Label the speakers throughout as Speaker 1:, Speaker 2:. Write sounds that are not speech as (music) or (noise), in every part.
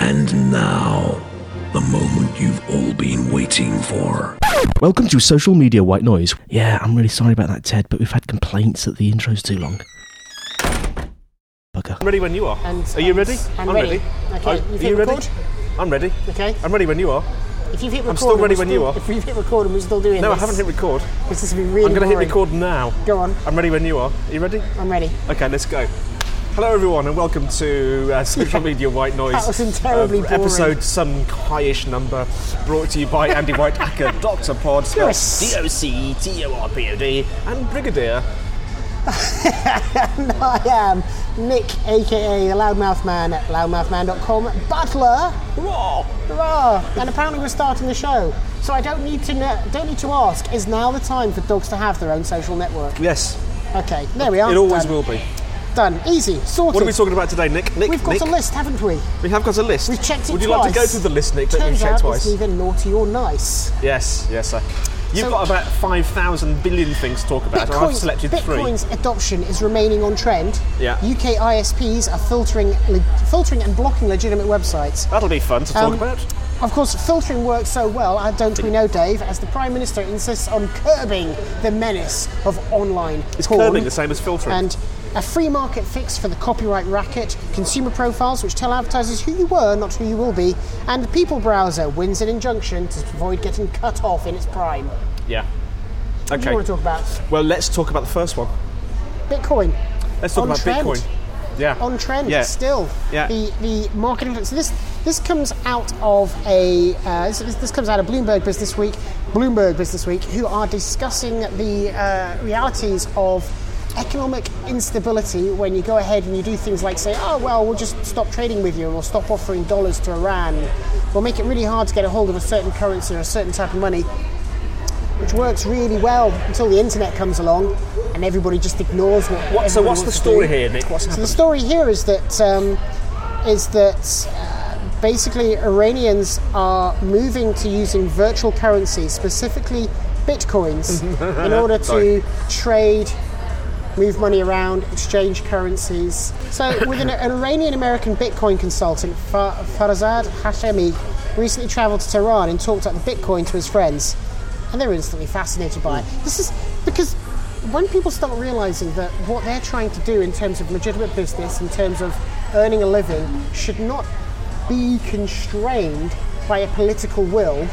Speaker 1: And now, the moment you've all been waiting for.
Speaker 2: Welcome to Social Media White Noise. Yeah, I'm really sorry about that, Ted, but we've had complaints that the intro's too long. Bugger.
Speaker 3: I'm ready when you are.
Speaker 4: And-
Speaker 3: are you ready?
Speaker 4: I'm ready. Okay, oh,
Speaker 3: Are,
Speaker 4: you've
Speaker 3: are
Speaker 4: hit
Speaker 3: you ready? I'm ready.
Speaker 4: Okay.
Speaker 3: I'm ready when you are.
Speaker 4: If you've hit record,
Speaker 3: I'm still
Speaker 4: and
Speaker 3: ready
Speaker 4: we're
Speaker 3: when you
Speaker 4: still-
Speaker 3: are.
Speaker 4: If we've hit record and we're still doing it.
Speaker 3: No, I haven't hit record.
Speaker 4: This is gonna be really
Speaker 3: I'm going to hit record now.
Speaker 4: Go on.
Speaker 3: I'm ready when you are. Are you ready?
Speaker 4: I'm ready.
Speaker 3: Okay, let's go. Hello, everyone, and welcome to uh, Social Media White (laughs) Noise.
Speaker 4: That was terribly
Speaker 3: uh. Episode some highish number, brought to you by Andy White (laughs) Acker, Doctor Pod,
Speaker 4: Yes.
Speaker 3: D O C T O R P O D, and Brigadier. (laughs)
Speaker 4: I am Nick, aka the Loudmouth Man at loudmouthman.com. Butler,
Speaker 3: Raw.
Speaker 4: hurrah! And apparently we're starting the show. So I don't need to know, don't need to ask. Is now the time for dogs to have their own social network?
Speaker 3: Yes,
Speaker 4: Okay, there we are.
Speaker 3: it always
Speaker 4: Done.
Speaker 3: will be.
Speaker 4: Done. Easy. Sorted.
Speaker 3: What are we talking about today, Nick? Nick,
Speaker 4: We've got
Speaker 3: Nick?
Speaker 4: a list, haven't we?
Speaker 3: We have got a list.
Speaker 4: We've checked it
Speaker 3: Would you
Speaker 4: twice.
Speaker 3: like to go through the list, Nick, that we've
Speaker 4: Turns
Speaker 3: checked
Speaker 4: out
Speaker 3: twice?
Speaker 4: it's either naughty or nice.
Speaker 3: Yes, yes, sir. You've
Speaker 4: So-
Speaker 3: got about 5,000 billion things to talk about, and I've
Speaker 4: Bitcoin's,
Speaker 3: selected three.
Speaker 4: Bitcoin's adoption is remaining on trend.
Speaker 3: Yeah.
Speaker 4: UK ISPs are filtering, le- filtering and blocking legitimate websites.
Speaker 3: That'll be fun to talk
Speaker 4: Um,
Speaker 3: about.
Speaker 4: Of course, filtering works so well, don't we know, Dave, as the Prime Minister insists on curbing the menace of online
Speaker 3: Is
Speaker 4: porn.
Speaker 3: curbing the same as filtering?
Speaker 4: And a free market fix for the copyright racket, consumer profiles which tell advertisers who you were, not who you will be, and the People Browser wins an injunction to avoid getting cut off in its prime.
Speaker 3: yeah.
Speaker 4: What do
Speaker 3: Okay.
Speaker 4: you want to talk about?
Speaker 3: Well, let's talk about the first one.
Speaker 4: Bitcoin.
Speaker 3: Let's talk
Speaker 4: On
Speaker 3: about
Speaker 4: trend.
Speaker 3: Bitcoin. Yeah.
Speaker 4: on trend
Speaker 3: Yeah.
Speaker 4: still.
Speaker 3: Yeah.
Speaker 4: The the marketing. So this this comes out of a uh, this, this comes out of Bloomberg Business Week. Bloomberg Business Week, who are discussing the uh, realities of economic instability when you go ahead and you do things like say, oh well, we'll just stop trading with you, and we'll stop offering dollars to Iran. We'll make it really hard to get a hold of a certain currency or a certain type of money which works really well until the internet comes along and everybody just ignores what.
Speaker 3: What, so what's the story here, Nick? What's
Speaker 4: So the story here is that um, is that uh, basically Iranians are moving to using virtual currency, specifically bitcoins, (laughs) in order to trade. Move money around, exchange currencies. So, (laughs) with an, an Iranian American Bitcoin consultant, Fa- Farzad Hashemi, recently traveled to Tehran and talked about the Bitcoin to his friends and they were instantly fascinated by it. Hmm. This is because when people start realizing that what they're trying to do in terms of legitimate business, in terms of earning a living, should not be constrained by a political will,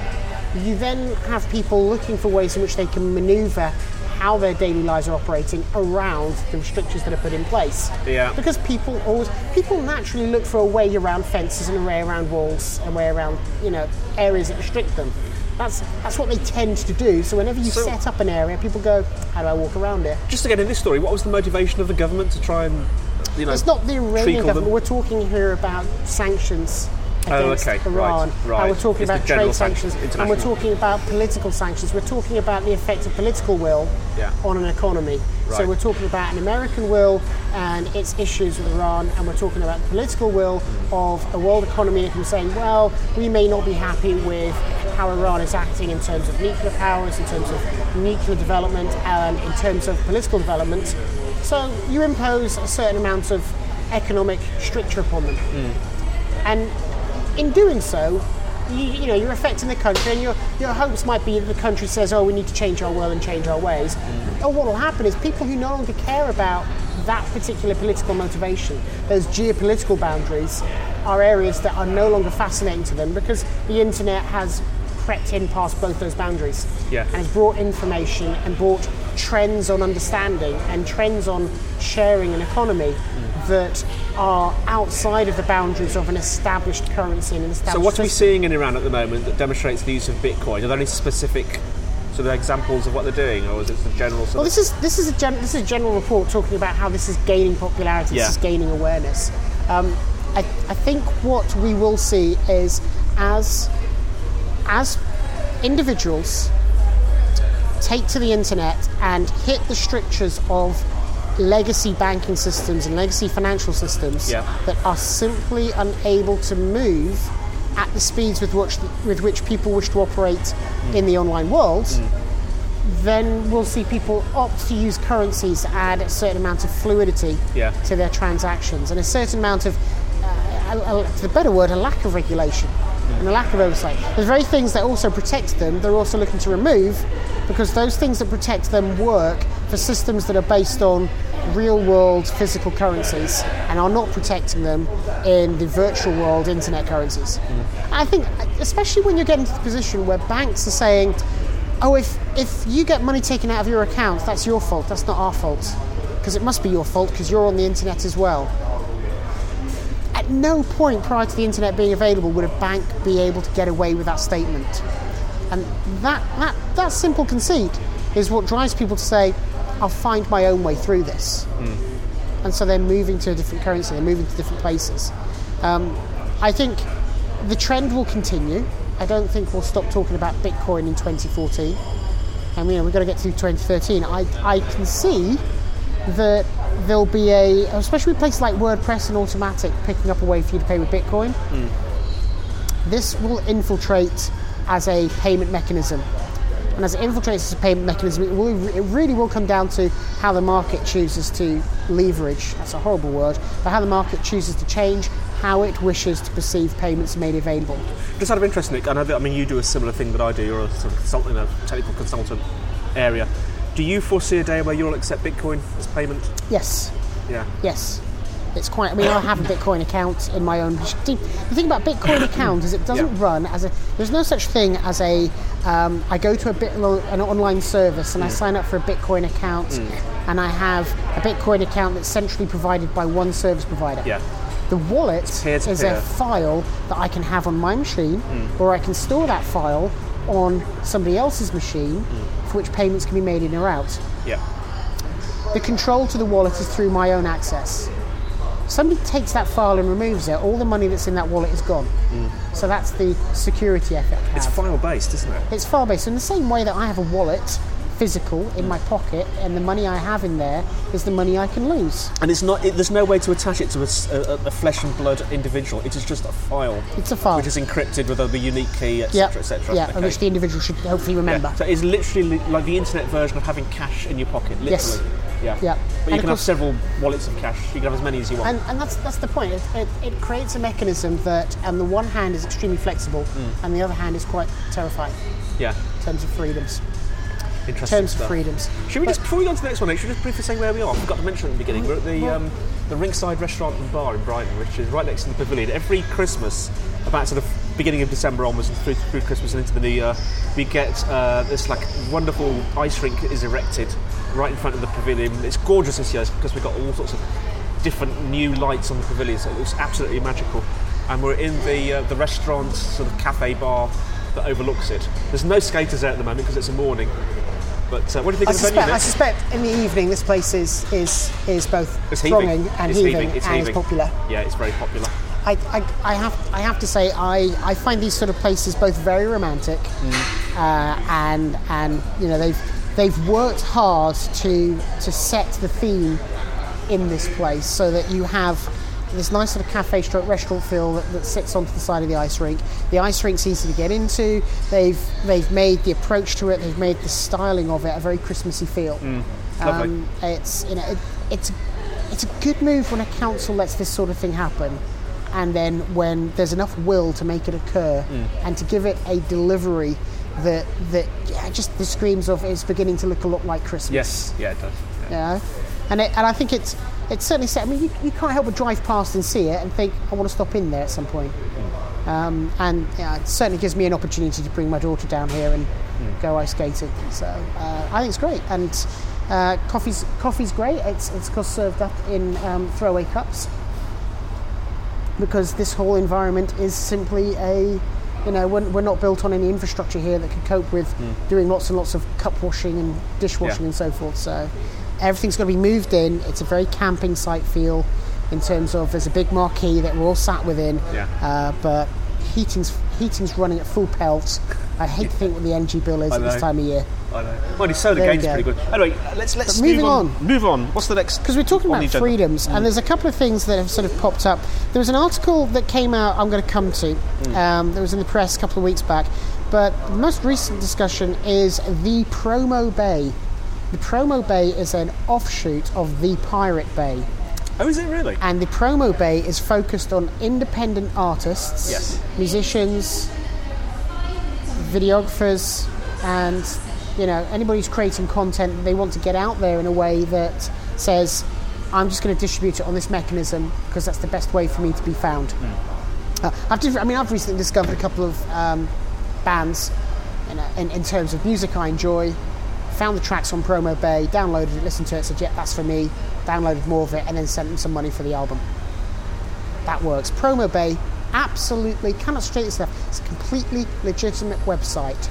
Speaker 4: you then have people looking for ways in which they can maneuver how their daily lives are operating around the restrictions that are put in place.
Speaker 3: Yeah.
Speaker 4: Because people always people naturally look for a way around fences and a way around walls and a way around, you know, areas that restrict them. That's that's what they tend to do. So whenever you
Speaker 3: So-
Speaker 4: set up an area, people go, How do I walk around it?
Speaker 3: Just again in this story, what was the motivation of the government to try and, you know,
Speaker 4: It's not the Iranian government.
Speaker 3: them?
Speaker 4: We're talking here about sanctions
Speaker 3: Oh, okay,
Speaker 4: Iran.
Speaker 3: right, right.
Speaker 4: And we're talking
Speaker 3: It's
Speaker 4: about trade sanctions,
Speaker 3: sanctions,
Speaker 4: and we're talking about political sanctions. We're talking about the effect of political will
Speaker 3: Yeah.
Speaker 4: on an economy. So we're talking about an American will and its issues with Iran, and we're talking about the political will of a world economy who's saying, well, we may not be happy with how Iran is acting in terms of nuclear powers, in terms of nuclear development, and in terms of political development. So you impose a certain amount of economic stricture upon them. Hmm. And in doing so, you, you know, you're affecting the country, and your, your hopes might be that the country says, oh, we need to change our world and change our ways. Mm. Or what will happen is people who no longer care about that particular political motivation, those geopolitical boundaries, are areas that are no longer fascinating to them because the internet has crept in past both those boundaries
Speaker 3: Yeah.
Speaker 4: and has brought information and brought trends on understanding and trends on sharing an economy that are outside of the boundaries of an established currency and an established
Speaker 3: So what are we seeing in Iran at the moment that demonstrates the use of Bitcoin? Are there any specific sort of examples of what they're doing, or is it the general sort
Speaker 4: Well, this is this is a gen- this is a general report talking about how this is gaining popularity,
Speaker 3: Yeah.
Speaker 4: this is gaining awareness. Um, I, I think what we will see is as as individuals take to the internet and hit the strictures of legacy banking systems and legacy financial systems
Speaker 3: Yeah.
Speaker 4: that are simply unable to move at the speeds with which with which people wish to operate in the online world, then we'll see people opt to use currencies to add a certain amount of fluidity
Speaker 3: Yeah.
Speaker 4: to their transactions and a certain amount of uh, a, a, the better word, a lack of regulation and a lack of oversight. The very things that also protect them, they're also looking to remove because those things that protect them work for systems that are based on real world physical currencies and are not protecting them in the virtual world internet currencies. I think, especially when you're getting to the position where banks are saying, oh, if, if you get money taken out of your account, that's your fault, that's not our fault. Because it must be your fault because you're on the internet as well. At no point prior to the internet being available would a bank be able to get away with that statement. And that, that, that simple conceit is what drives people to say, I'll find my own way through this. And so they're moving to a different currency, they're moving to different places. Um, I think the trend will continue. I don't think we'll stop talking about Bitcoin in 2014. I mean, we've got to get through 2013. I, I can see that there'll be a, especially with places like WordPress and Automattic picking up a way for you to pay with Bitcoin. This will infiltrate as a payment mechanism. And as it infiltrates as a payment mechanism, it, will, it really will come down to how the market chooses to leverage. That's a horrible word, but how the market chooses to change how it wishes to perceive payments made available.
Speaker 3: Just out of interest, Nick, I know that I mean you do a similar thing that I do. You're a sort of consultant, a technical consultant area. Do you foresee a day where you'll accept Bitcoin as payment?
Speaker 4: Yes,
Speaker 3: Yeah.
Speaker 4: yes. It's quite. I mean, I have a Bitcoin account in my own. The thing about Bitcoin (coughs) account is it doesn't
Speaker 3: Yeah.
Speaker 4: run as a. There's no such thing as a. Um, I go to a bit an online service
Speaker 3: Mm.
Speaker 4: and I sign up for a Bitcoin account, and I have a Bitcoin account that's centrally provided by one service provider.
Speaker 3: Yeah.
Speaker 4: The wallet is a file that I can have on my machine,
Speaker 3: Mm.
Speaker 4: or I can store that file on somebody else's machine,
Speaker 3: Mm.
Speaker 4: For which payments can be made in or out.
Speaker 3: Yeah.
Speaker 4: The control to the wallet is through my own access. Somebody takes that file and removes it, all the money that's in that wallet is gone. So that's the security effect.
Speaker 3: It's file based, isn't it?
Speaker 4: It's file based. In the same way that I have a wallet, physical, in my pocket, and the money I have in there is the money I can lose.
Speaker 3: And it's not. It, there's no way to attach it to a flesh and blood individual. It is just a file,
Speaker 4: It's a file.
Speaker 3: which is encrypted with a the unique key, etc., etc.
Speaker 4: yeah,
Speaker 3: Okay.
Speaker 4: which the individual should hopefully remember.
Speaker 3: Yeah. So it's literally like the internet version of having cash in your pocket. Literally.
Speaker 4: Yes.
Speaker 3: Yeah.
Speaker 4: Yeah.
Speaker 3: But
Speaker 4: And
Speaker 3: you can have several wallets of cash. You can have as many as you want.
Speaker 4: And, and that's that's the point. It, it, it creates a mechanism that, on the one hand, is extremely flexible,
Speaker 3: Mm.
Speaker 4: and the other hand is quite terrifying
Speaker 3: yeah.
Speaker 4: in terms of freedoms.
Speaker 3: Interesting
Speaker 4: terms of
Speaker 3: stuff.
Speaker 4: freedoms.
Speaker 3: Should we
Speaker 4: But-
Speaker 3: just before we go on to the next one? Should we just briefly say where we are? I forgot to mention at the beginning. We're at the um, the Ringside Restaurant and Bar in Brighton, which is right next to the Pavilion. Every Christmas, about sort of beginning of December onwards and through, through Christmas and into the New Year, we get uh, this like wonderful ice rink is erected right in front of the pavilion. It's gorgeous this year because we've got all sorts of different new lights on the pavilion, so it looks absolutely magical. And we're in the uh, the restaurant sort of cafe bar that overlooks it. There's no skaters there at the moment because it's a morning. But uh, what do you think
Speaker 4: I
Speaker 3: of the venue?
Speaker 4: suspect, I suspect in the evening this place is is, is both
Speaker 3: It's heaving.
Speaker 4: thronging and
Speaker 3: It's
Speaker 4: heaving,
Speaker 3: heaving. It's
Speaker 4: and
Speaker 3: heaving.
Speaker 4: popular.
Speaker 3: Yeah, it's very popular.
Speaker 4: I, I, I have I have to say I, I find these sort of places both very romantic
Speaker 3: Mm.
Speaker 4: uh, and and you know they've they've worked hard to to set the theme in this place so that you have this nice sort of cafe stroke restaurant feel that, that sits onto the side of the ice rink. The ice rink's easy to get into. They've they've made the approach to it. They've made the styling of it a very Christmassy feel.
Speaker 3: Mm.
Speaker 4: Um, it's you know it, it's it's a good move when a council lets this sort of thing happen, and then when there's enough will to make it occur
Speaker 3: Mm.
Speaker 4: and to give it a delivery that that yeah, just the screams of it's beginning to look a lot like Christmas.
Speaker 3: Yes, yeah, it does. Yeah.
Speaker 4: Know? And it, and I think it's it's certainly set. I mean, you, you can't help but drive past and see it and think I want to stop in there at some point. Um, and yeah, it certainly gives me an opportunity to bring my daughter down here and go ice skating. So uh, I think it's great. And uh, coffee's coffee's great. It's it's of course served up in um, throwaway cups because this whole environment is simply a you know we're, we're not built on any infrastructure here that can cope with doing lots and lots of cup washing and dishwashing
Speaker 3: Yeah.
Speaker 4: and so forth so everything's got to be moved in it's a very camping site feel in terms of there's a big marquee that we're all sat within
Speaker 3: Yeah.
Speaker 4: uh, but heating's heating's running at full pelt I hate to think what the energy bill is at this time of year
Speaker 3: I know. Well, his
Speaker 4: There you
Speaker 3: game's pretty good. Anyway, let's let's
Speaker 4: But moving
Speaker 3: move on.
Speaker 4: on.
Speaker 3: Move on. What's the next?
Speaker 4: because we're talking about freedoms, and there's a couple of things that have sort of popped up. There was an article that came out. I'm going to come to. Um, that was in the press a couple of weeks back, but the most recent discussion is the Promo Bay. The Promo Bay is an offshoot of the Pirate Bay.
Speaker 3: Oh, is it really?
Speaker 4: and the promo bay is focused on independent artists,
Speaker 3: Yes.
Speaker 4: musicians, videographers, and you know anybody who's creating content they want to get out there in a way that says, "I'm just going to distribute it on this mechanism because that's the best way for me to be found." Uh, I've diff- I mean, I've recently discovered a couple of um, bands in, in, in terms of music I enjoy. Found the tracks on Promo Bay, downloaded it, listened to it, said, "Yeah, that's for me." Downloaded more of it, and then sent them some money for the album. That works. Promo Bay, absolutely cannot straight this enough. It's a completely legitimate website.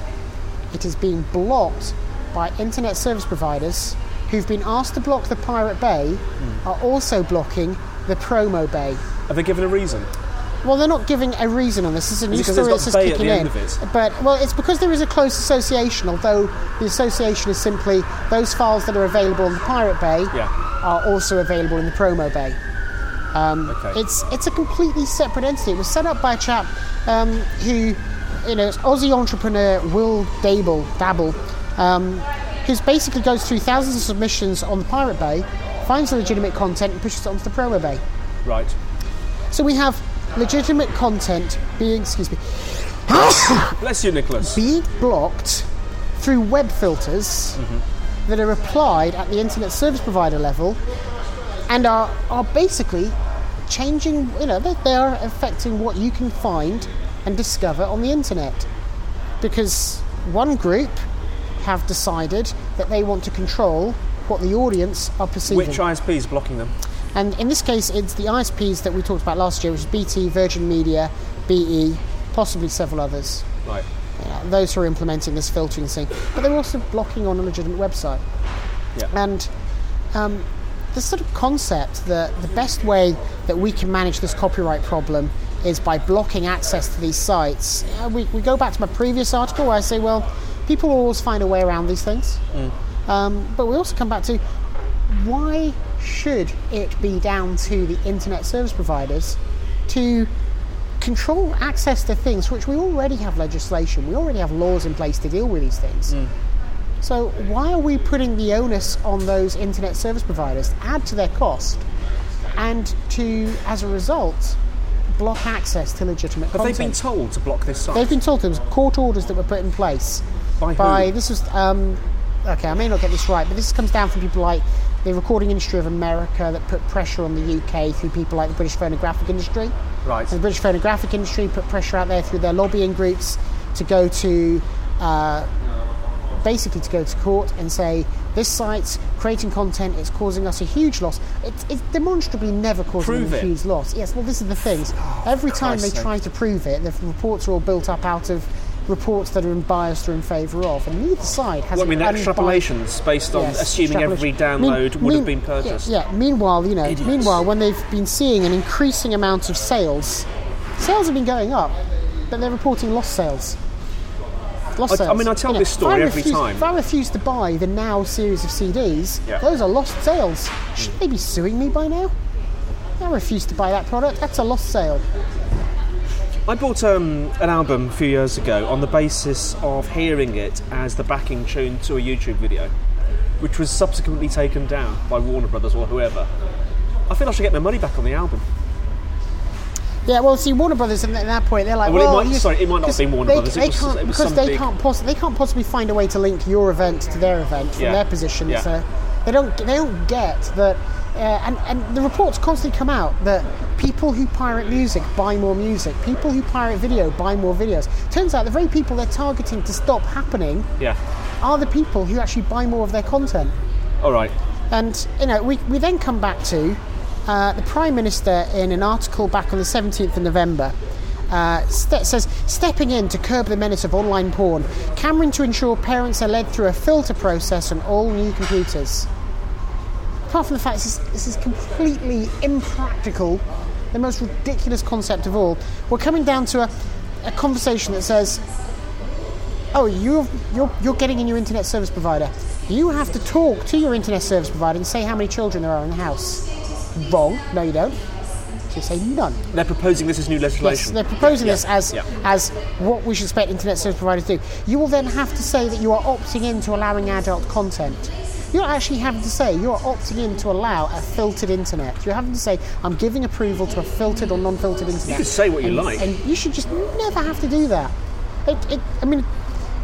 Speaker 4: It is being blocked by internet service providers who've been asked to block the Pirate Bay, hmm. are also blocking the Promo Bay.
Speaker 3: Have they given a reason?
Speaker 4: Well, they're not giving a reason on this. This is a new story
Speaker 3: it's
Speaker 4: just kicking in.
Speaker 3: end of it?
Speaker 4: But well, it's because there is a close association. Although the association is simply those files that are available on the Pirate Bay
Speaker 3: Yeah.
Speaker 4: are also available in the Promo Bay.
Speaker 3: Okay.
Speaker 4: It's it's a completely separate entity. It was set up by a chap um, who, you know, it's Aussie entrepreneur Will Dable Dabble, um, who basically goes through thousands of submissions on the Pirate Bay, finds the legitimate content and pushes it onto the Promo Bay.
Speaker 3: right.
Speaker 4: So we have legitimate content being, excuse me, (coughs)
Speaker 3: Bless you, Nicholas.
Speaker 4: being blocked through web filters mm-hmm. that are applied at the internet service provider level and are, are basically changing, you know, they, they are affecting what you can find and discover on the internet. Because one group have decided that they want to control what the audience are perceiving.
Speaker 3: Which ISP is blocking them?
Speaker 4: And in this case, it's the ISPs that we talked about last year, which is BT, Virgin Media, BE, possibly several others.
Speaker 3: Right.
Speaker 4: Uh, those who are implementing this filtering thing, but they're also blocking on a legitimate website.
Speaker 3: Yeah.
Speaker 4: And um, the sort of concept that the best way that we can manage this copyright problem is by blocking access to these sites. Uh, we, we go back to my previous article where I say, well, people will always find a way around these things. Um, but we also come back to why should it be down to the internet service providers to control access to things which we already have legislation, we already have laws in place to deal with these things. So why are we putting the onus on those internet service providers to add to their cost and to, as a result, block access to legitimate
Speaker 3: Have
Speaker 4: content?
Speaker 3: they been told to block this site?
Speaker 4: They've been told there was court orders that were put in place
Speaker 3: By
Speaker 4: by this was um, okay. I may not get this right, but this comes down from people like the recording industry of America that put pressure on the UK through people like the British phonographic industry.
Speaker 3: Right.
Speaker 4: And the British phonographic industry put pressure out there through their lobbying groups to go to. Uh, basically to go to court and say this site's creating content it's causing us a huge loss it's, it's demonstrably never causing a huge loss yes well this is the thing every time they
Speaker 3: Christ's
Speaker 4: try to prove it the reports are all built up out of reports that are biased or in favour of and neither side has
Speaker 3: Well, I mean,
Speaker 4: an
Speaker 3: extrapolations based on
Speaker 4: Yes,
Speaker 3: assuming every download
Speaker 4: Mean-
Speaker 3: would have been purchased.
Speaker 4: Yeah, yeah. Meanwhile, you know,
Speaker 3: Idiots.
Speaker 4: meanwhile, when they've been seeing an increasing amount of sales, sales have been going up, but they're reporting lost sales. Lost
Speaker 3: I- I mean, I tell
Speaker 4: You know,
Speaker 3: this story every
Speaker 4: refuse-
Speaker 3: time.
Speaker 4: If I refuse to buy the Now series of CDs,
Speaker 3: Yeah.
Speaker 4: those are lost sales. Hmm. Shouldn't they be suing me by now? I refuse to buy that product. That's a lost sale.
Speaker 3: I bought um, an album a few years ago on the basis of hearing it as the backing tune to a YouTube video, which was subsequently taken down by Warner Brothers or whoever. I feel I should get my money back on the album.
Speaker 4: Yeah, well, see, Warner Brothers at that point they're like,
Speaker 3: Well, it
Speaker 4: well,
Speaker 3: might-
Speaker 4: you-
Speaker 3: sorry, it might not have been Warner
Speaker 4: they,
Speaker 3: Brothers,
Speaker 4: They
Speaker 3: was-
Speaker 4: can't,
Speaker 3: it
Speaker 4: because they
Speaker 3: big-
Speaker 4: can't poss- they can't possibly find a way to link your event to their event from
Speaker 3: Yeah.
Speaker 4: their position.
Speaker 3: Yeah.
Speaker 4: So they don't they don't get that. Uh, and, and the reports constantly come out that people who pirate music buy more music. People who pirate video buy more videos. Turns out the very people they're targeting to stop happening
Speaker 3: Yeah.
Speaker 4: are the people who actually buy more of their content.
Speaker 3: All right.
Speaker 4: And you know, we, we then come back to uh, the Prime Minister in an article back on the 17th of November. Uh, st- says stepping in to curb the menace of online porn, Cameron to ensure parents are led through a filter process on all new computers. Apart from the fact this is, this is completely impractical, the most ridiculous concept of all, we're coming down to a, a conversation that says, oh, you're, you're, you're getting a new internet service provider. You have to talk to your internet service provider and say how many children there are in the house. Wrong. No, you don't. So you say none.
Speaker 3: They're proposing this as new legislation.
Speaker 4: Yes, they're proposing this as
Speaker 3: yeah.
Speaker 4: as what we should expect internet service providers to do. You will then have to say that you are opting in to allowing adult content. You're actually having to say you're opting in to allow a filtered internet. You're having to say I'm giving approval to a filtered or non-filtered internet.
Speaker 3: You can say what you
Speaker 4: And-
Speaker 3: like.
Speaker 4: and you should just never have to do that. It, it, I mean,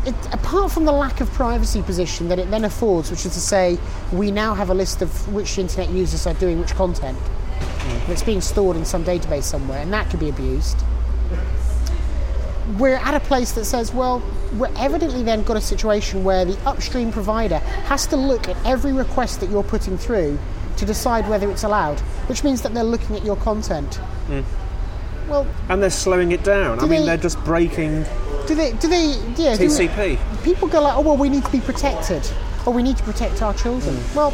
Speaker 4: it, apart from the lack of privacy position that it then affords, which is to say, we now have a list of which internet users are doing which content. And It's being stored in some database somewhere, and that could be abused. We're at a place that says, well, we're evidently then got a situation where the upstream provider has to look at every request that you're putting through to decide whether it's allowed, which means that they're looking at your content. Mm. Well,
Speaker 3: And they're slowing it down. I
Speaker 4: Do
Speaker 3: mean,
Speaker 4: they-
Speaker 3: they're just breaking
Speaker 4: do they? Do they? Yeah. do-
Speaker 3: TCP.
Speaker 4: people go like, oh well, we need to be protected, or we need to protect our children. Mm. Well,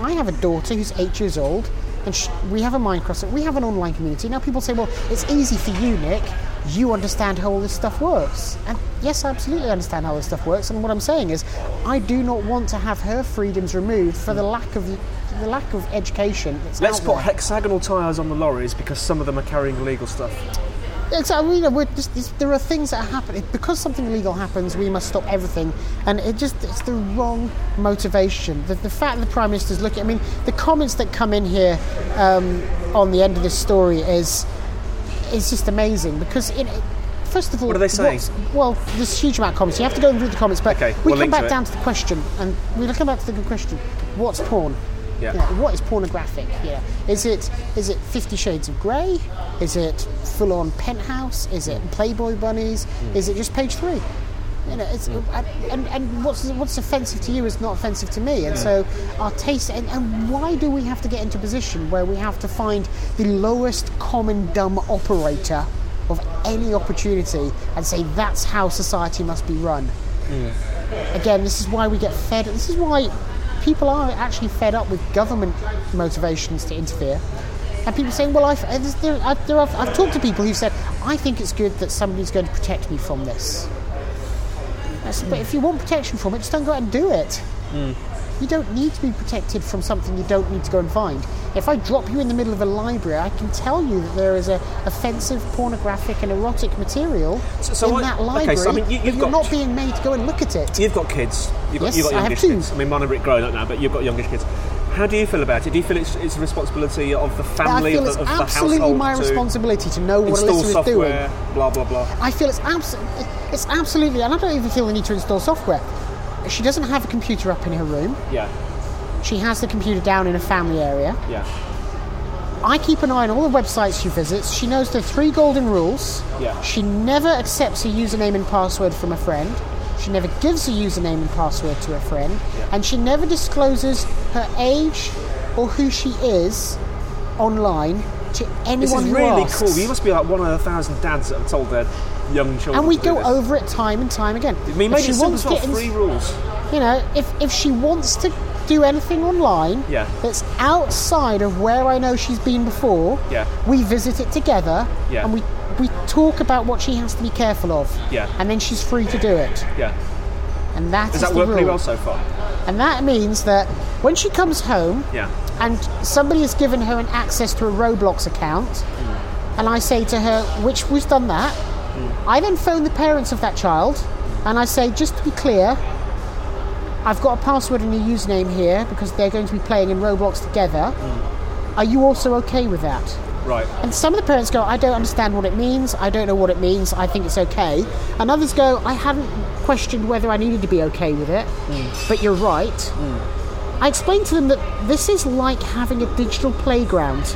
Speaker 4: I have a daughter who's eight years old, and sh- we have a Minecraft. We have an online community. Now people say, well, it's easy for you, Nick. You understand how all this stuff works, and yes, I absolutely understand how this stuff works. And what I'm saying is, I do not want to have her freedoms removed for the lack of the lack of education.
Speaker 3: Let's put
Speaker 4: there.
Speaker 3: hexagonal tyres on the lorries because some of them are carrying illegal stuff.
Speaker 4: Exactly. You know, we're just, there are things that happen because something illegal happens. We must stop everything, and it just it's the wrong motivation. The, the fact that the prime minister's looking. I mean, the comments that come in here um, on the end of this story is is just amazing because it. First of all,
Speaker 3: What are they saying?
Speaker 4: Well, there's a huge amount of comments. You have to go and read the comments, but
Speaker 3: Okay,
Speaker 4: we
Speaker 3: we'll
Speaker 4: come back
Speaker 3: to
Speaker 4: down to the question, and we come back to the good question: What's porn?
Speaker 3: Yeah.
Speaker 4: You know, what is pornographic? Yeah. Is it is it Fifty Shades of Grey? Is it full on penthouse? Is it Playboy bunnies?
Speaker 3: Hmm.
Speaker 4: Is it just page three? You know, it's mm. and, and what's what's offensive to you is not offensive to me, and so our taste. And, and why do we have to get into a position where we have to find the lowest common dumb operator of any opportunity and say that's how society must be run? again, this is why we get fed. This is why people are actually fed up with government motivations to interfere. And people saying, "Well, I've, there, I've, there I've, I've talked to people who've said, I think it's good that somebody's going to protect me from this." That's- But if you want protection from it, just don't go out and do it. Hmm. You don't need to be protected from something you don't need to go and find. If I drop you in the middle of a library, I can tell you that there is a offensive, pornographic, and erotic material
Speaker 3: So- so
Speaker 4: in
Speaker 3: I-
Speaker 4: that
Speaker 3: okay,
Speaker 4: library.
Speaker 3: so I mean, you-
Speaker 4: you're
Speaker 3: got-
Speaker 4: not being made to go and look at it.
Speaker 3: You've got kids. You've got,
Speaker 4: Yes,
Speaker 3: you've got
Speaker 4: I have
Speaker 3: youngish
Speaker 4: two.
Speaker 3: kids. I mean, mine are a grown up now, but you've got youngish kids. How do you feel about it? Do you feel it's, it's a responsibility of the
Speaker 4: I
Speaker 3: family,
Speaker 4: feel
Speaker 3: of
Speaker 4: it's
Speaker 3: the, of the
Speaker 4: absolutely my
Speaker 3: to
Speaker 4: responsibility to know what
Speaker 3: install
Speaker 4: Alyssa is doing.
Speaker 3: blah, blah, blah?
Speaker 4: I feel it's absolutely, it's absolutely, and I don't even feel the need to install software. She doesn't have a computer up in her room.
Speaker 3: Yeah,
Speaker 4: She has the computer down in a family area.
Speaker 3: yeah,
Speaker 4: I keep an eye on all the websites she visits. She knows the three golden rules.
Speaker 3: Yeah.
Speaker 4: She never accepts a username and password from a friend. She never gives a username and password to a friend. Yeah. And she never discloses her age or who she is online to anyone
Speaker 3: This is really
Speaker 4: asks.
Speaker 3: cool. You must be like one of a thousand dads that have told their young children.
Speaker 4: and we go
Speaker 3: this.
Speaker 4: over it time and time again.
Speaker 3: I mean, made
Speaker 4: she wants kittens-
Speaker 3: Three rules.
Speaker 4: you know, if, if she wants to do anything online
Speaker 3: Yeah.
Speaker 4: that's outside of where I know she's been before,
Speaker 3: Yeah.
Speaker 4: we visit it together
Speaker 3: Yeah.
Speaker 4: and we, we talk about what she has to be careful of.
Speaker 3: Yeah.
Speaker 4: And then she's free to do it.
Speaker 3: Yeah.
Speaker 4: And that
Speaker 3: Does
Speaker 4: is
Speaker 3: that work pretty well so far?
Speaker 4: And that means that when she comes home
Speaker 3: Yeah.
Speaker 4: and somebody has given her an access to a Roblox account, mm. and I say to her, which we've done that? I then phone the parents of that child and I say, just to be clear, I've got a password and a username here because they're going to be playing in Roblox together. Are you also okay with that?
Speaker 3: Right.
Speaker 4: And some of the parents go, I don't understand what it means, I don't know what it means, I think it's okay. And others go, I hadn't questioned whether I needed to be okay with it, mm. but you're right. Mm. I explained to them that this is like having a digital playground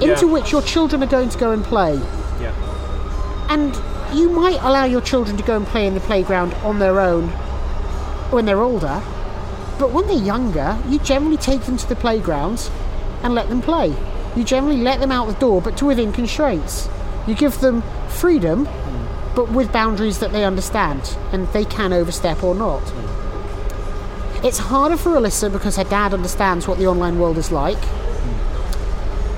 Speaker 4: into
Speaker 3: Yeah.
Speaker 4: which your children are going to go and play. And you might allow your children to go and play in the playground on their own when they're older, but when they're younger, you generally take them to the playgrounds and let them play. You generally let them out the door, but to within constraints. You give them freedom, but with boundaries that they understand and they can overstep or not. It's harder for Alyssa because her dad understands what the online world is like.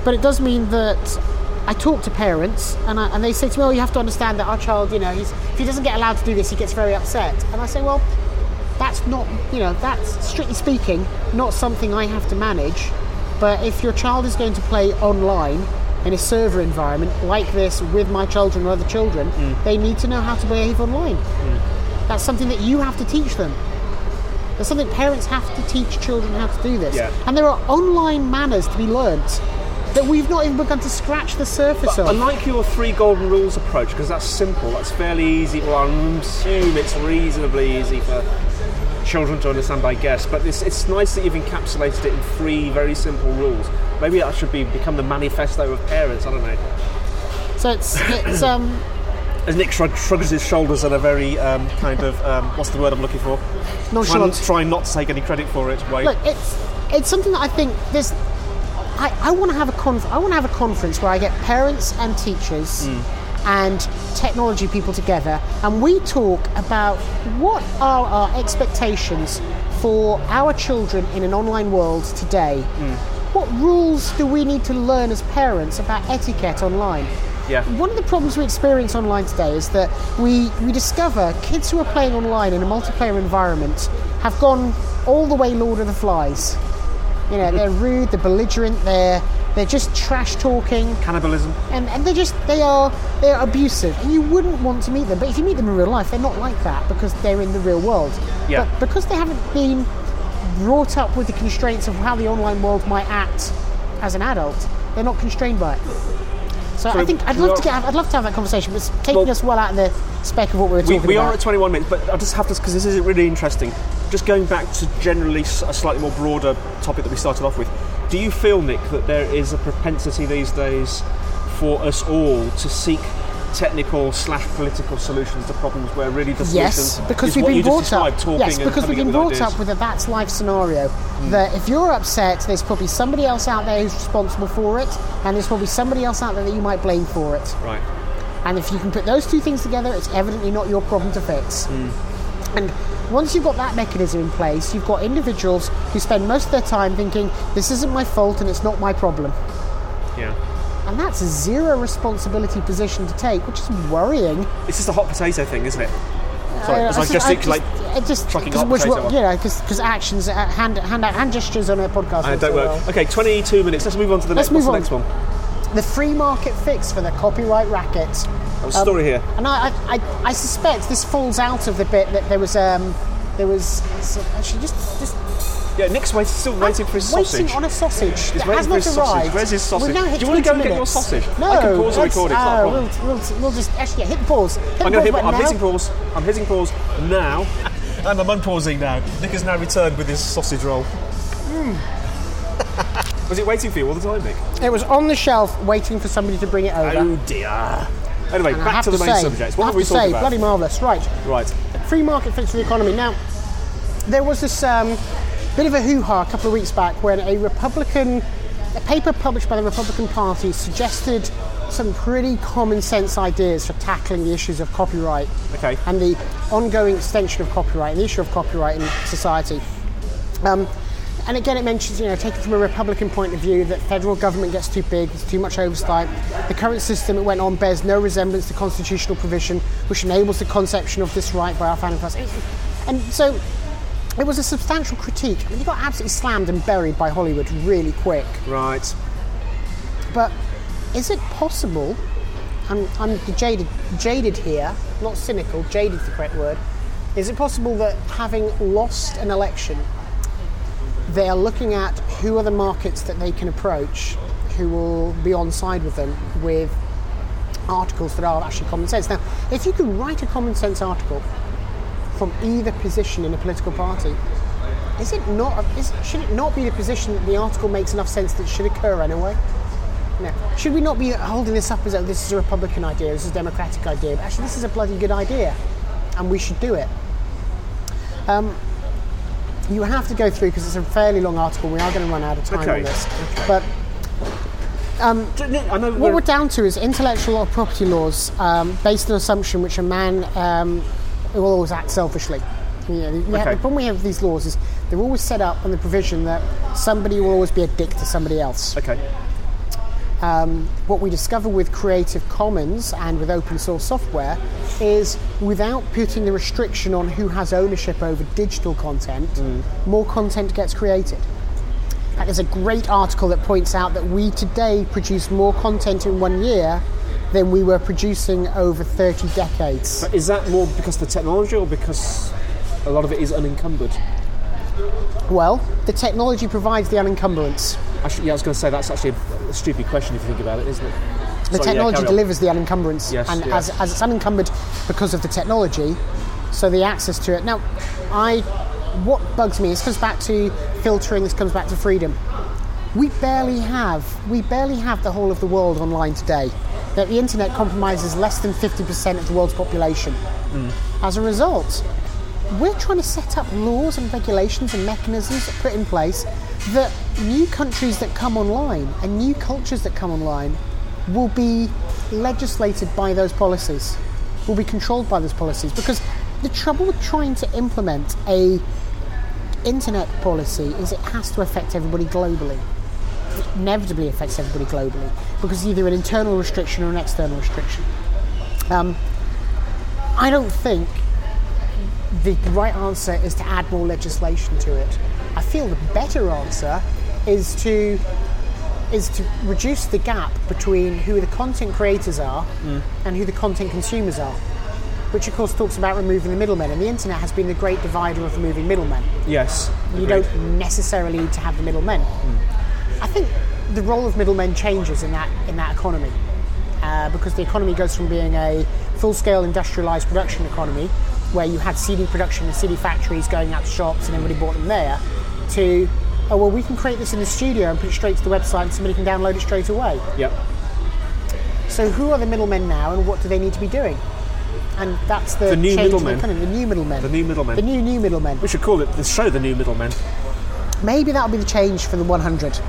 Speaker 4: But it does mean that I talk to parents and, I, and they say to me, oh, you have to understand that our child, you know, he's, if he doesn't get allowed to do this, he gets very upset. And I say, well, that's not, you know, that's strictly speaking, not something I have to manage. But if your child is going to play online in a server environment like this with my children or other children, mm. they need to know how to behave online. Mm. That's something that you have to teach them. That's something parents have to teach children how to do this.
Speaker 3: Yeah.
Speaker 4: And there are online manners to be learnt that we've not even begun to scratch the surface
Speaker 3: I
Speaker 4: of.
Speaker 3: I like your three golden rules approach because that's simple. That's fairly easy. Well, I assume it's reasonably easy for children to understand, I guess. But it's, it's nice that you've encapsulated it in three very simple rules. Maybe that should be become the manifesto of parents. I don't know.
Speaker 4: So it's it's um
Speaker 3: As Nick shrug, shrugs his shoulders in a very um, kind of um, what's the word I'm looking for?
Speaker 4: nonchalant.
Speaker 3: Trying, trying not to take any credit for it. Wait.
Speaker 4: Look, it's it's something that I think there's. I, I want to have a conf- I want to have a conference where I get parents and teachers mm. and technology people together, and we talk about what are our expectations for our children in an online world today. Mm. What rules do we need to learn as parents about etiquette online?
Speaker 3: Yeah.
Speaker 4: One of the problems we experience online today is that we, we discover kids who are playing online in a multiplayer environment have gone all the way Lord of the Flies. You know, they're rude, they're belligerent, they're they're just trash talking,
Speaker 3: Cannibalism.
Speaker 4: and, and they're just they are they are abusive. And you wouldn't want to meet them, but if you meet them in real life, they're not like that because they're in the real world.
Speaker 3: Yeah.
Speaker 4: But because they haven't been brought up with the constraints of how the online world might act as an adult, they're not constrained by it. So,
Speaker 3: So
Speaker 4: I think I'd love to get I'd love to have that conversation, but it's taking
Speaker 3: Well-
Speaker 4: us well out of the spec of what we were
Speaker 3: We,
Speaker 4: talking
Speaker 3: we
Speaker 4: about.
Speaker 3: are at 21 minutes, but I just have to because this is really interesting. Just going back to generally a slightly more broader topic that we started off with. Do you feel, Nick, that there is a propensity these days for us all to seek technical slash political solutions to problems where really the
Speaker 4: Yes, because we've been brought up.
Speaker 3: talking
Speaker 4: Yes, because we've been brought up. With a that's life scenario. Hmm. That if you're upset, there's probably somebody else out there who's responsible for it, and there's probably somebody else out there that you might blame for it.
Speaker 3: Right.
Speaker 4: And if you can put those two things together, it's evidently not your problem to fix.
Speaker 3: Hmm.
Speaker 4: And once you've got that mechanism in place, you've got individuals who spend most of their time thinking, this isn't my fault and it's not my problem.
Speaker 3: Yeah.
Speaker 4: And that's a zero responsibility position to take, which is worrying.
Speaker 3: It's just a hot potato thing, isn't it? Sorry,
Speaker 4: Uh,
Speaker 3: as I
Speaker 4: just-
Speaker 3: gesticulate.
Speaker 4: just- it just,
Speaker 3: chucking
Speaker 4: cause,
Speaker 3: hot
Speaker 4: which,
Speaker 3: potato
Speaker 4: will- you know, because actions, uh, hand, hand, hand gestures on a podcast.
Speaker 3: Uh, don't work.
Speaker 4: well.
Speaker 3: Okay, 22 minutes. Let's move on to the
Speaker 4: Let's
Speaker 3: next.
Speaker 4: move
Speaker 3: What's the next one?
Speaker 4: The free market fix for the copyright racket.
Speaker 3: There's a story here.
Speaker 4: And I, I, I, I suspect this falls out of the bit that there was, um, there was actually just, just
Speaker 3: Yeah, Nick's wait, still waiting for his sausage.
Speaker 4: waiting on a sausage that
Speaker 3: waiting
Speaker 4: has
Speaker 3: for
Speaker 4: not
Speaker 3: his sausage.
Speaker 4: arrived.
Speaker 3: Where's his sausage?
Speaker 4: We've now hit
Speaker 3: Do you wanna go
Speaker 4: 20
Speaker 3: and get your sausage?
Speaker 4: No,
Speaker 3: I can pause the
Speaker 4: let's-
Speaker 3: recording, it's
Speaker 4: uh. We'll, we'll, we'll just actually yeah, hit pause. Hit
Speaker 3: I'm
Speaker 4: the
Speaker 3: going
Speaker 4: pause
Speaker 3: to hit.
Speaker 4: button
Speaker 3: I'm
Speaker 4: now.
Speaker 3: hitting pause. I'm hitting pause now. (laughs) and I'm unpausing now. Nick has now returned with his sausage roll. (laughs) Was it waiting for you all the time, Nick?
Speaker 4: It was on the shelf waiting for somebody to bring it over.
Speaker 3: Oh dear. Anyway,
Speaker 4: And
Speaker 3: back
Speaker 4: have
Speaker 3: to the main
Speaker 4: say,
Speaker 3: subject.
Speaker 4: I
Speaker 3: What
Speaker 4: have
Speaker 3: have we
Speaker 4: to
Speaker 3: talked
Speaker 4: say,
Speaker 3: about?
Speaker 4: bloody marvellous. Right,
Speaker 3: Right.
Speaker 4: free market for the economy. Now, there was this um, bit of a hoo-ha a couple of weeks back when a Republican, a paper published by the Republican Party suggested some pretty common sense ideas for tackling the issues of copyright
Speaker 3: Okay.
Speaker 4: and the ongoing extension of copyright and the issue of copyright in society. Um, and again, it mentions, you know, taken from a Republican point of view, that federal government gets too big, there's too much oversight. The current system, it went on, bears no resemblance to constitutional provision, which enables the conception of this right by our founding fathers. And so, it was a substantial critique. I mean, it got absolutely slammed and buried by Hollywood really quick.
Speaker 3: Right.
Speaker 4: But is it possible? I'm, I'm jaded, jaded here, not cynical. Jaded is the correct word. Is it possible that having lost an election, they are looking at who are the markets that they can approach, who will be on side with them with articles that are actually common sense. Now, if you can write a common sense article from either position in a political party, is it not? Is, should it not be the position that the article makes enough sense that it should occur anyway? No. Should we not be holding this up as though this is a Republican idea, this is a Democratic idea? But actually, this is a bloody good idea, and we should do it. Um, you have to go through because it's a fairly long article. We are going to run out of time
Speaker 3: Okay,
Speaker 4: on this,
Speaker 3: okay.
Speaker 4: but
Speaker 3: know
Speaker 4: what
Speaker 3: we're,
Speaker 4: down to is intellectual property laws um, based on assumption which a man um, will always act selfishly. You know, the,
Speaker 3: Okay.
Speaker 4: the problem we have with these laws is they're always set up on the provision that somebody will always be a dick to somebody else.
Speaker 3: okay.
Speaker 4: Um, what we discover with Creative Commons and with open source software is without putting the restriction on who has ownership over digital content, more content gets created. There's a great article that points out that we today produce more content in one year than we were producing over 30 decades.
Speaker 3: Is that more because of the technology or because a lot of it is unencumbered?
Speaker 4: Well, the technology provides the unencumbrance.
Speaker 3: Actually, yeah, I was going to say that's actually a, stupid question if you think about it, isn't it?
Speaker 4: The
Speaker 3: Sorry, yeah,
Speaker 4: technology
Speaker 3: on.
Speaker 4: delivers the unencumbrance,
Speaker 3: Yes,
Speaker 4: and
Speaker 3: yeah.
Speaker 4: as, as it's unencumbered because of the technology, so the access to it. Now, I what bugs me. This comes back to filtering. This comes back to freedom. We barely have we barely have the whole of the world online today. That the internet compromises less than fifty percent of the world's population. Mm. As a result, we're trying to set up laws and regulations and mechanisms put in place that new countries that come online and new cultures that come online will be legislated by those policies, will be controlled by those policies. Because the trouble with trying to implement a internet policy is it has to affect everybody globally. It inevitably affects everybody globally because either an internal restriction or an external restriction. Um, I don't think the right answer is to add more legislation to it. I feel the better answer is to is to reduce the gap between who the content creators are and who the content consumers are. Which of course talks about removing the middlemen, and the internet has been the great divider of removing middlemen.
Speaker 3: Yes.
Speaker 4: You
Speaker 3: agreed.
Speaker 4: don't necessarily need to have the middlemen. I think the role of middlemen changes in that in that economy uh, because the economy goes from being a full-scale industrialized production economy where you had CD production and CD factories going out to shops and everybody bought them there to oh well we can create this in the studio and put it straight to the website and somebody can download it straight away.
Speaker 3: Yep.
Speaker 4: So who are the middlemen now and what do they need to be doing? And that's the,
Speaker 3: The new
Speaker 4: in the
Speaker 3: middlemen.
Speaker 4: the new middlemen.
Speaker 3: The new middlemen.
Speaker 4: The new new middlemen.
Speaker 3: We should call it the show "The New Middlemen."
Speaker 4: Maybe that'll be the change for the 100.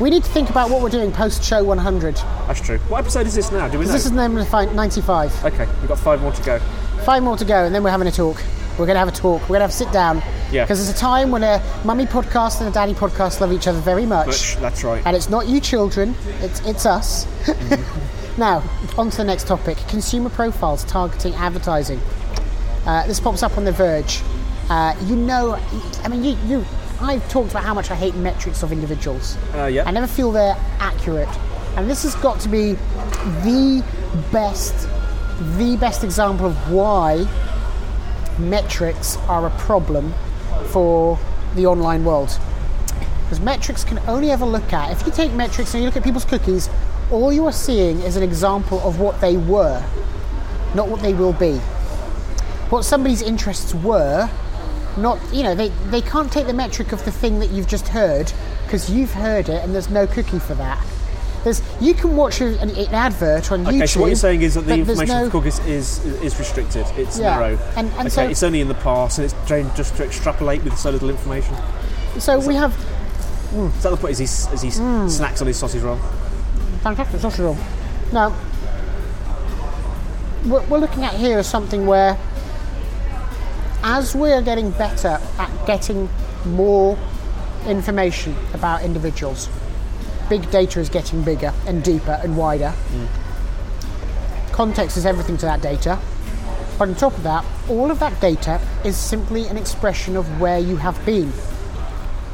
Speaker 4: We need to think about what we're doing post show 100.
Speaker 3: That's true. What episode is this now? Do we know?
Speaker 4: This is number 95.
Speaker 3: okay, we've got five more to go.
Speaker 4: Five more to go, and then we're having a talk. We're going to have a talk. We're going to have a sit down.
Speaker 3: Yeah.
Speaker 4: Because it's a time when a mummy podcast and a daddy podcast love each other very much.
Speaker 3: That's right.
Speaker 4: And it's not you children, it's, it's us.
Speaker 3: Mm-hmm. (laughs)
Speaker 4: now, on to the next topic consumer profiles targeting advertising. Uh, this pops up on The Verge. Uh, you know, I mean, you, you, I've talked about how much I hate metrics of individuals.
Speaker 3: Uh, yeah.
Speaker 4: I never feel they're accurate. And this has got to be the best, the best example of why metrics are a problem for the online world. Because metrics can only ever look at, if you take metrics and you look at people's cookies, all you are seeing is an example of what they were, not what they will be. What somebody's interests were, not, you know, they, they can't take the metric of the thing that you've just heard because you've heard it and there's no cookie for that. There's, you can watch a- an, an advert on YouTube.
Speaker 3: Okay, so what you're saying is that the information
Speaker 4: no-
Speaker 3: for cookies is is restricted. It's
Speaker 4: Yeah,
Speaker 3: narrow.
Speaker 4: and- and
Speaker 3: okay,
Speaker 4: so-
Speaker 3: it's only in the past, and it's trying just to extrapolate with so little information.
Speaker 4: So we have
Speaker 3: Is that the point? Is he as he
Speaker 4: Hmm.
Speaker 3: snacks on his sausage roll?
Speaker 4: fantastic sausage roll. Now, what we're looking at here is something where, as we're getting better at getting more information about individuals, big data is getting bigger and deeper and wider. Context is everything to that data. But on top of that, all of that data is simply an expression of where you have been,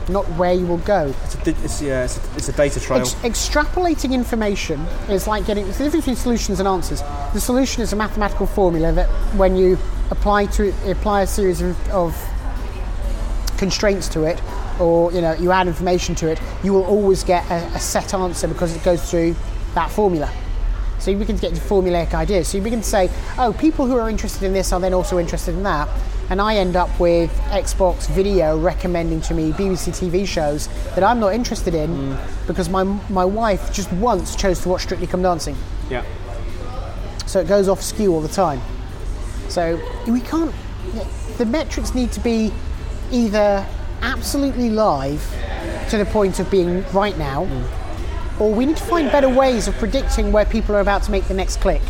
Speaker 4: not where you will go.
Speaker 3: It's a, it's, yeah, it's a, it's a data trail.
Speaker 4: Ex- extrapolating information is like getting it's the difference between solutions and answers. The solution is a mathematical formula that when you apply to apply a series of, of constraints to it, or you know you add information to it, you will always get a, a set answer because it goes through that formula. So you begin to get formulaic ideas. So you begin to say, oh, people who are interested in this are then also interested in that. And I end up with Xbox Video recommending to me BBC TV shows that I'm not interested in mm. because my, my wife just once chose to watch Strictly Come Dancing.
Speaker 3: yeah.
Speaker 4: So it goes off skew all the time. So we can't. The metrics need to be either absolutely live to the point of being right now, or we need to find better ways of predicting where people are about to make the next click,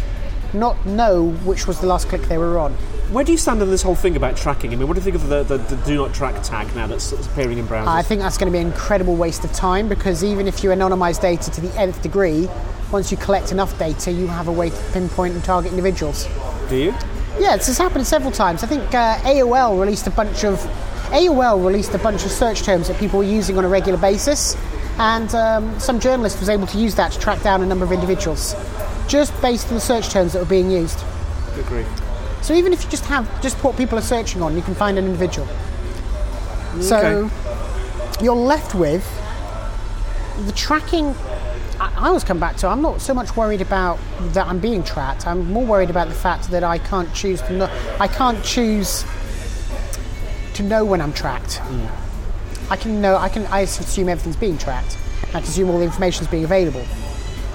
Speaker 4: not know which was the last click they were on.
Speaker 3: Where do you stand on this whole thing about tracking? I mean, what do you think of the, the, the do not track tag now that's, that's appearing in browsers?
Speaker 4: I think that's going to be an incredible waste of time because even if you anonymise data to the nth degree, once you collect enough data, you have a way to pinpoint and target individuals.
Speaker 3: do you?
Speaker 4: Yeah, this has happened several times. I think uh, AOL released a bunch of AOL released a bunch of search terms that people were using on a regular basis, and um, some journalist was able to use that to track down a number of individuals, just based on the search terms that were being used.
Speaker 3: Agree.
Speaker 4: So even if you just have just what people are searching on, you can find an individual. So you're left with the tracking. I, always come back to. I'm not so much worried about that I'm being tracked. I'm more worried about the fact that I can't choose to know. I can't choose to know when I'm tracked. I can know. I can. I assume everything's being tracked. I can assume all the information is being available.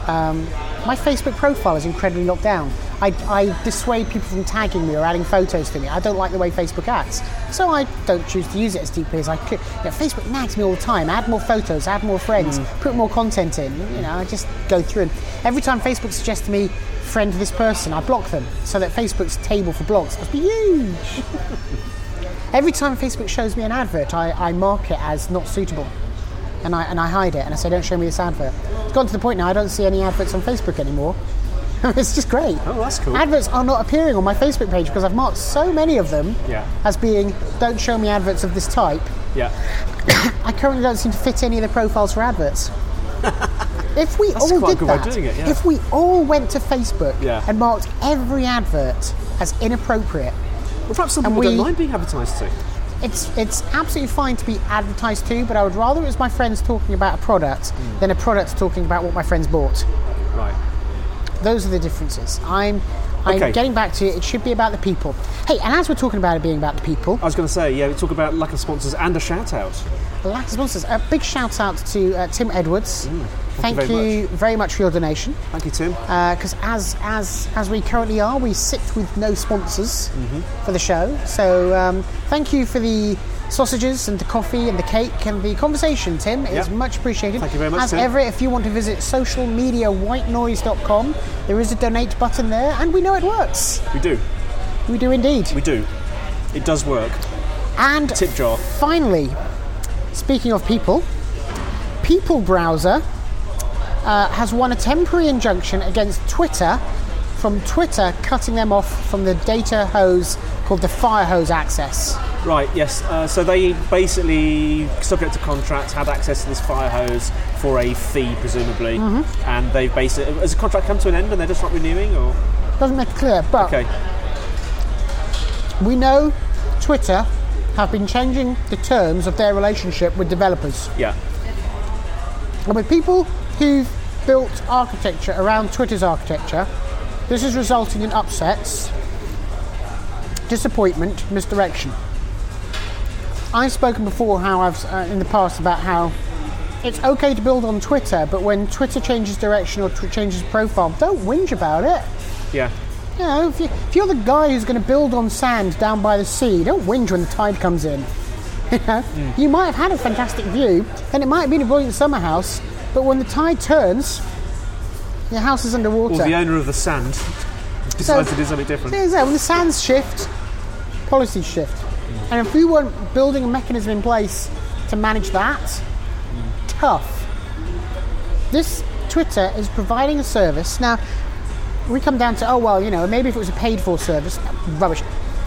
Speaker 4: Um, my Facebook profile is incredibly locked down. I, I dissuade people from tagging me or adding photos to me. I don't like the way Facebook acts, so I don't choose to use it as deeply as I could. You know, Facebook nags me all the time. Add more photos, add more friends, put more content in. You know, I just go through and every time Facebook suggests to me friend this person, I block them so that Facebook's table for blocks must be huge. (laughs) every time Facebook shows me an advert, I, I mark it as not suitable and I, and I hide it and I say, don't show me this advert. It's gone to the point now I don't see any adverts on Facebook anymore. (laughs) it's just great.
Speaker 3: Oh, that's cool.
Speaker 4: Adverts are not appearing on my Facebook page because I've marked so many of them
Speaker 3: Yeah.
Speaker 4: as being, don't show me adverts of this type.
Speaker 3: Yeah. (coughs)
Speaker 4: I currently don't seem to fit any of the profiles for adverts. (laughs) if we
Speaker 3: That's
Speaker 4: all did that,
Speaker 3: doing it, yeah.
Speaker 4: if we all went to Facebook
Speaker 3: Yeah.
Speaker 4: and marked every advert as inappropriate,
Speaker 3: Well, perhaps some
Speaker 4: And
Speaker 3: people don't
Speaker 4: we-
Speaker 3: mind being advertised to.
Speaker 4: it's it's absolutely fine to be advertised to, but I would rather it was my friends talking about a product
Speaker 3: Hmm.
Speaker 4: than a product talking about what my friends bought.
Speaker 3: Right.
Speaker 4: Those are the differences. I'm I'm
Speaker 3: Okay.
Speaker 4: getting back to it. It should be about the people. Hey, and as we're talking about it being about the people,
Speaker 3: I was going to say, yeah, we talk about lack of sponsors and a shout out.
Speaker 4: lack of sponsors. A big shout out to uh, Tim Edwards.
Speaker 3: Mm,
Speaker 4: Thank,
Speaker 3: you very
Speaker 4: you very much for your donation.
Speaker 3: Thank you, Tim.
Speaker 4: Because as as as we currently are, we sit with no sponsors
Speaker 3: Mm-hmm.
Speaker 4: for the show. So um, thank you for the sausages and the coffee and the cake and the conversation, Tim. Is
Speaker 3: Yeah.
Speaker 4: much appreciated.
Speaker 3: Thank you very much,
Speaker 4: As
Speaker 3: Tim.
Speaker 4: ever, if you want to visit socialmediawhitenoise.com, there is a donate button there, and we know it works.
Speaker 3: we do.
Speaker 4: We do indeed.
Speaker 3: We do. It does work.
Speaker 4: And
Speaker 3: Tip jar.
Speaker 4: finally, speaking of people, People Browser uh, has won a temporary injunction against Twitter from Twitter cutting them off from the data hose called the Fire Hose Access.
Speaker 3: Right, yes. Uh, so they basically, subject to contract, had access to this fire hose for a fee, presumably.
Speaker 4: Mm-hmm.
Speaker 3: And they've basically. Has the contract come to an end and they're just not renewing? or
Speaker 4: Doesn't make it clear, but
Speaker 3: Okay.
Speaker 4: we know Twitter have been changing the terms of their relationship with developers.
Speaker 3: Yeah.
Speaker 4: And with people who've built architecture around Twitter's architecture, this is resulting in upsets, disappointment, misdirection. I've spoken before how I've uh, in the past about how it's okay to build on Twitter, but when Twitter changes direction or tw- changes profile, don't whinge about it.
Speaker 3: Yeah.
Speaker 4: You know, if, you, if you're the guy who's going to build on sand down by the sea, don't whinge when the tide comes in. You (laughs) know, you might have had a fantastic view, and it might have been a brilliant summer house, but when the tide turns, your house is underwater.
Speaker 3: Or the owner of the sand decides to do something different.
Speaker 4: Is when the sands shift, policies shift. And if we weren't building a mechanism in place to manage that, tough. This Twitter is providing a service. Now, we come down to, oh, well, you know, maybe if it was a paid for service, rubbish.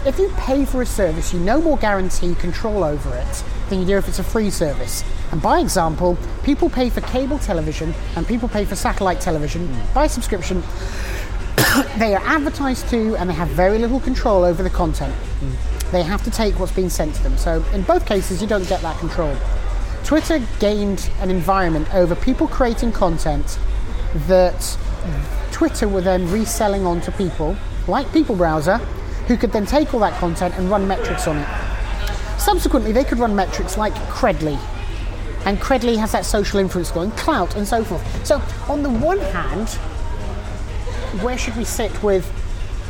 Speaker 4: If you pay for a service, you no more guarantee control over it than you do if it's a free service. And by example, people pay for cable television and people pay for satellite television by subscription (coughs) they are advertised to and they have very little control over the content. They have to take what's been sent to them. So in both cases, you don't get that control. Twitter gained an environment over people creating content that Twitter were then reselling onto people, like People Browser, who could then take all that content and run metrics on it. Subsequently, they could run metrics like Credly, and Credly has that social influence going, Klout, and so forth. So, on the one hand, where should we sit with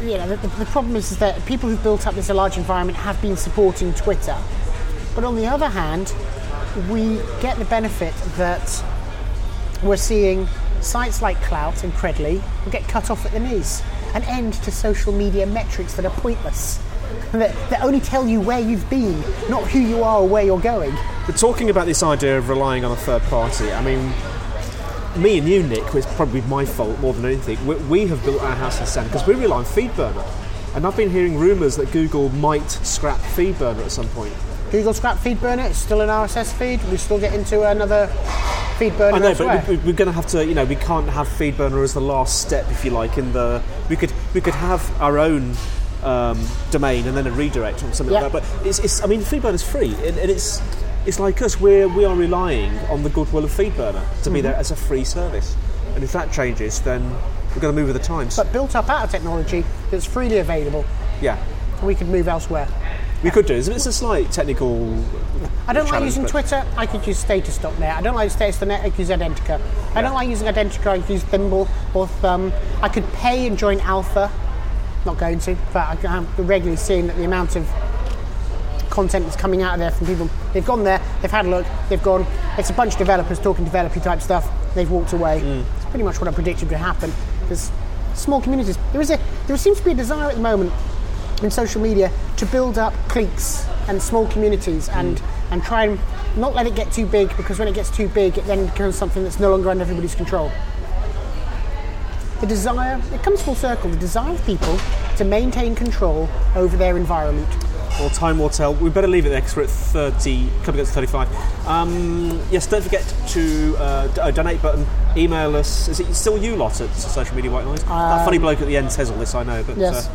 Speaker 4: you know the, the problem is, is that people who've built up this large environment have been supporting twitter. But on the other hand we get the benefit that we're seeing sites like Klout and credly get cut off at the knees an end to social media metrics that are pointless (laughs) that, that only tell you where you've been not who you are or where you're going.
Speaker 3: But talking about this idea of relying on a third party, I mean, me and you, Nick, it's probably my fault more than anything. We, we have built our house in sand because we rely on FeedBurner. And I've been hearing rumours that Google might scrap FeedBurner at some point.
Speaker 4: google scrap feed burner it's still an rss feed we still get into another feed burner
Speaker 3: I know,
Speaker 4: elsewhere.
Speaker 3: but we, we're going to have to, you know, we can't have FeedBurner as the last step, if you like. In the we could we could have our own um, domain and then a redirect or something
Speaker 4: Yeah.
Speaker 3: like that. But it's, it's I mean, FeedBurner is free, and, and it's it's like us. We're we are relying on the goodwill of FeedBurner to be
Speaker 4: Mm-hmm.
Speaker 3: there as a free service. And if that changes, then we're going to move with the times.
Speaker 4: But built up out of technology that's freely available,
Speaker 3: yeah,
Speaker 4: we could move elsewhere.
Speaker 3: we could do. It's it's a slight technical.
Speaker 4: I don't like using Twitter. I could use Status.net. I don't like Status.net. I could use Identi.ca. I don't like using Identi.ca. I could use Thimble or Thumb. I could pay and join Alpha. Not going to, but I'm regularly seeing that the amount of content that's coming out of there from people. They've gone there, they've had a look, they've gone. It's a bunch of developers talking developer type stuff. They've walked away. Mm. It's pretty much what I predicted would happen. Because small communities. There is a there seems to be a desire at the moment in social media to build up cliques and small communities and mm. and try and not let it get too big because when it gets too big it then becomes something that's no longer under everybody's control. The desire, it comes full circle, the desire of people to maintain control over their environment.
Speaker 3: Well, time will tell. We better leave it there because we're at 30, coming up to 35. Um, yes, don't forget to uh, d- uh, donate button. Email us. Is it still you lot at Social Media White Noise? that funny bloke at the end says all this, I know. But,
Speaker 4: Yes.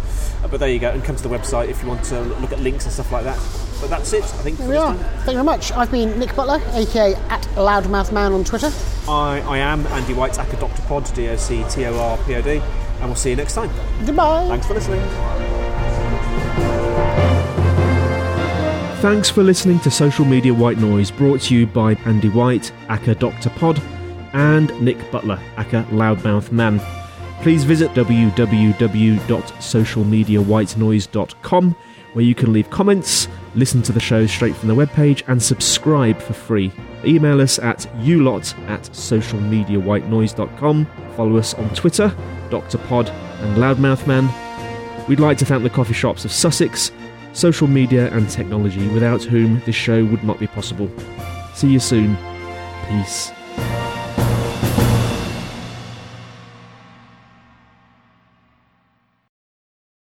Speaker 3: uh, but there you go. And come to the website if you want to look at links and stuff like that. But that's it, I think, for
Speaker 4: we
Speaker 3: this
Speaker 4: are.
Speaker 3: time.
Speaker 4: Thank you very much. I've been Nick Butler, aka at Loudmouthman on Twitter.
Speaker 3: I, I am Andy White, Aka Dr. Pod, D O C T O R P O D. And we'll see you next time.
Speaker 4: Goodbye.
Speaker 3: Thanks for listening.
Speaker 2: Thanks for listening to Social Media White Noise, brought to you by Andy White, aka Dr. Pod, and Nick Butler, aka Loudmouth Man. Please visit www.socialmediawhitenoise.com where you can leave comments, listen to the show straight from the webpage, and subscribe for free. Email us at ulot at socialmediawhitenoise.com. Follow us on Twitter, Dr. Pod and Loudmouth Man. We'd like to thank the coffee shops of Sussex, social media and technology, without whom this show would not be possible. See you soon. Peace.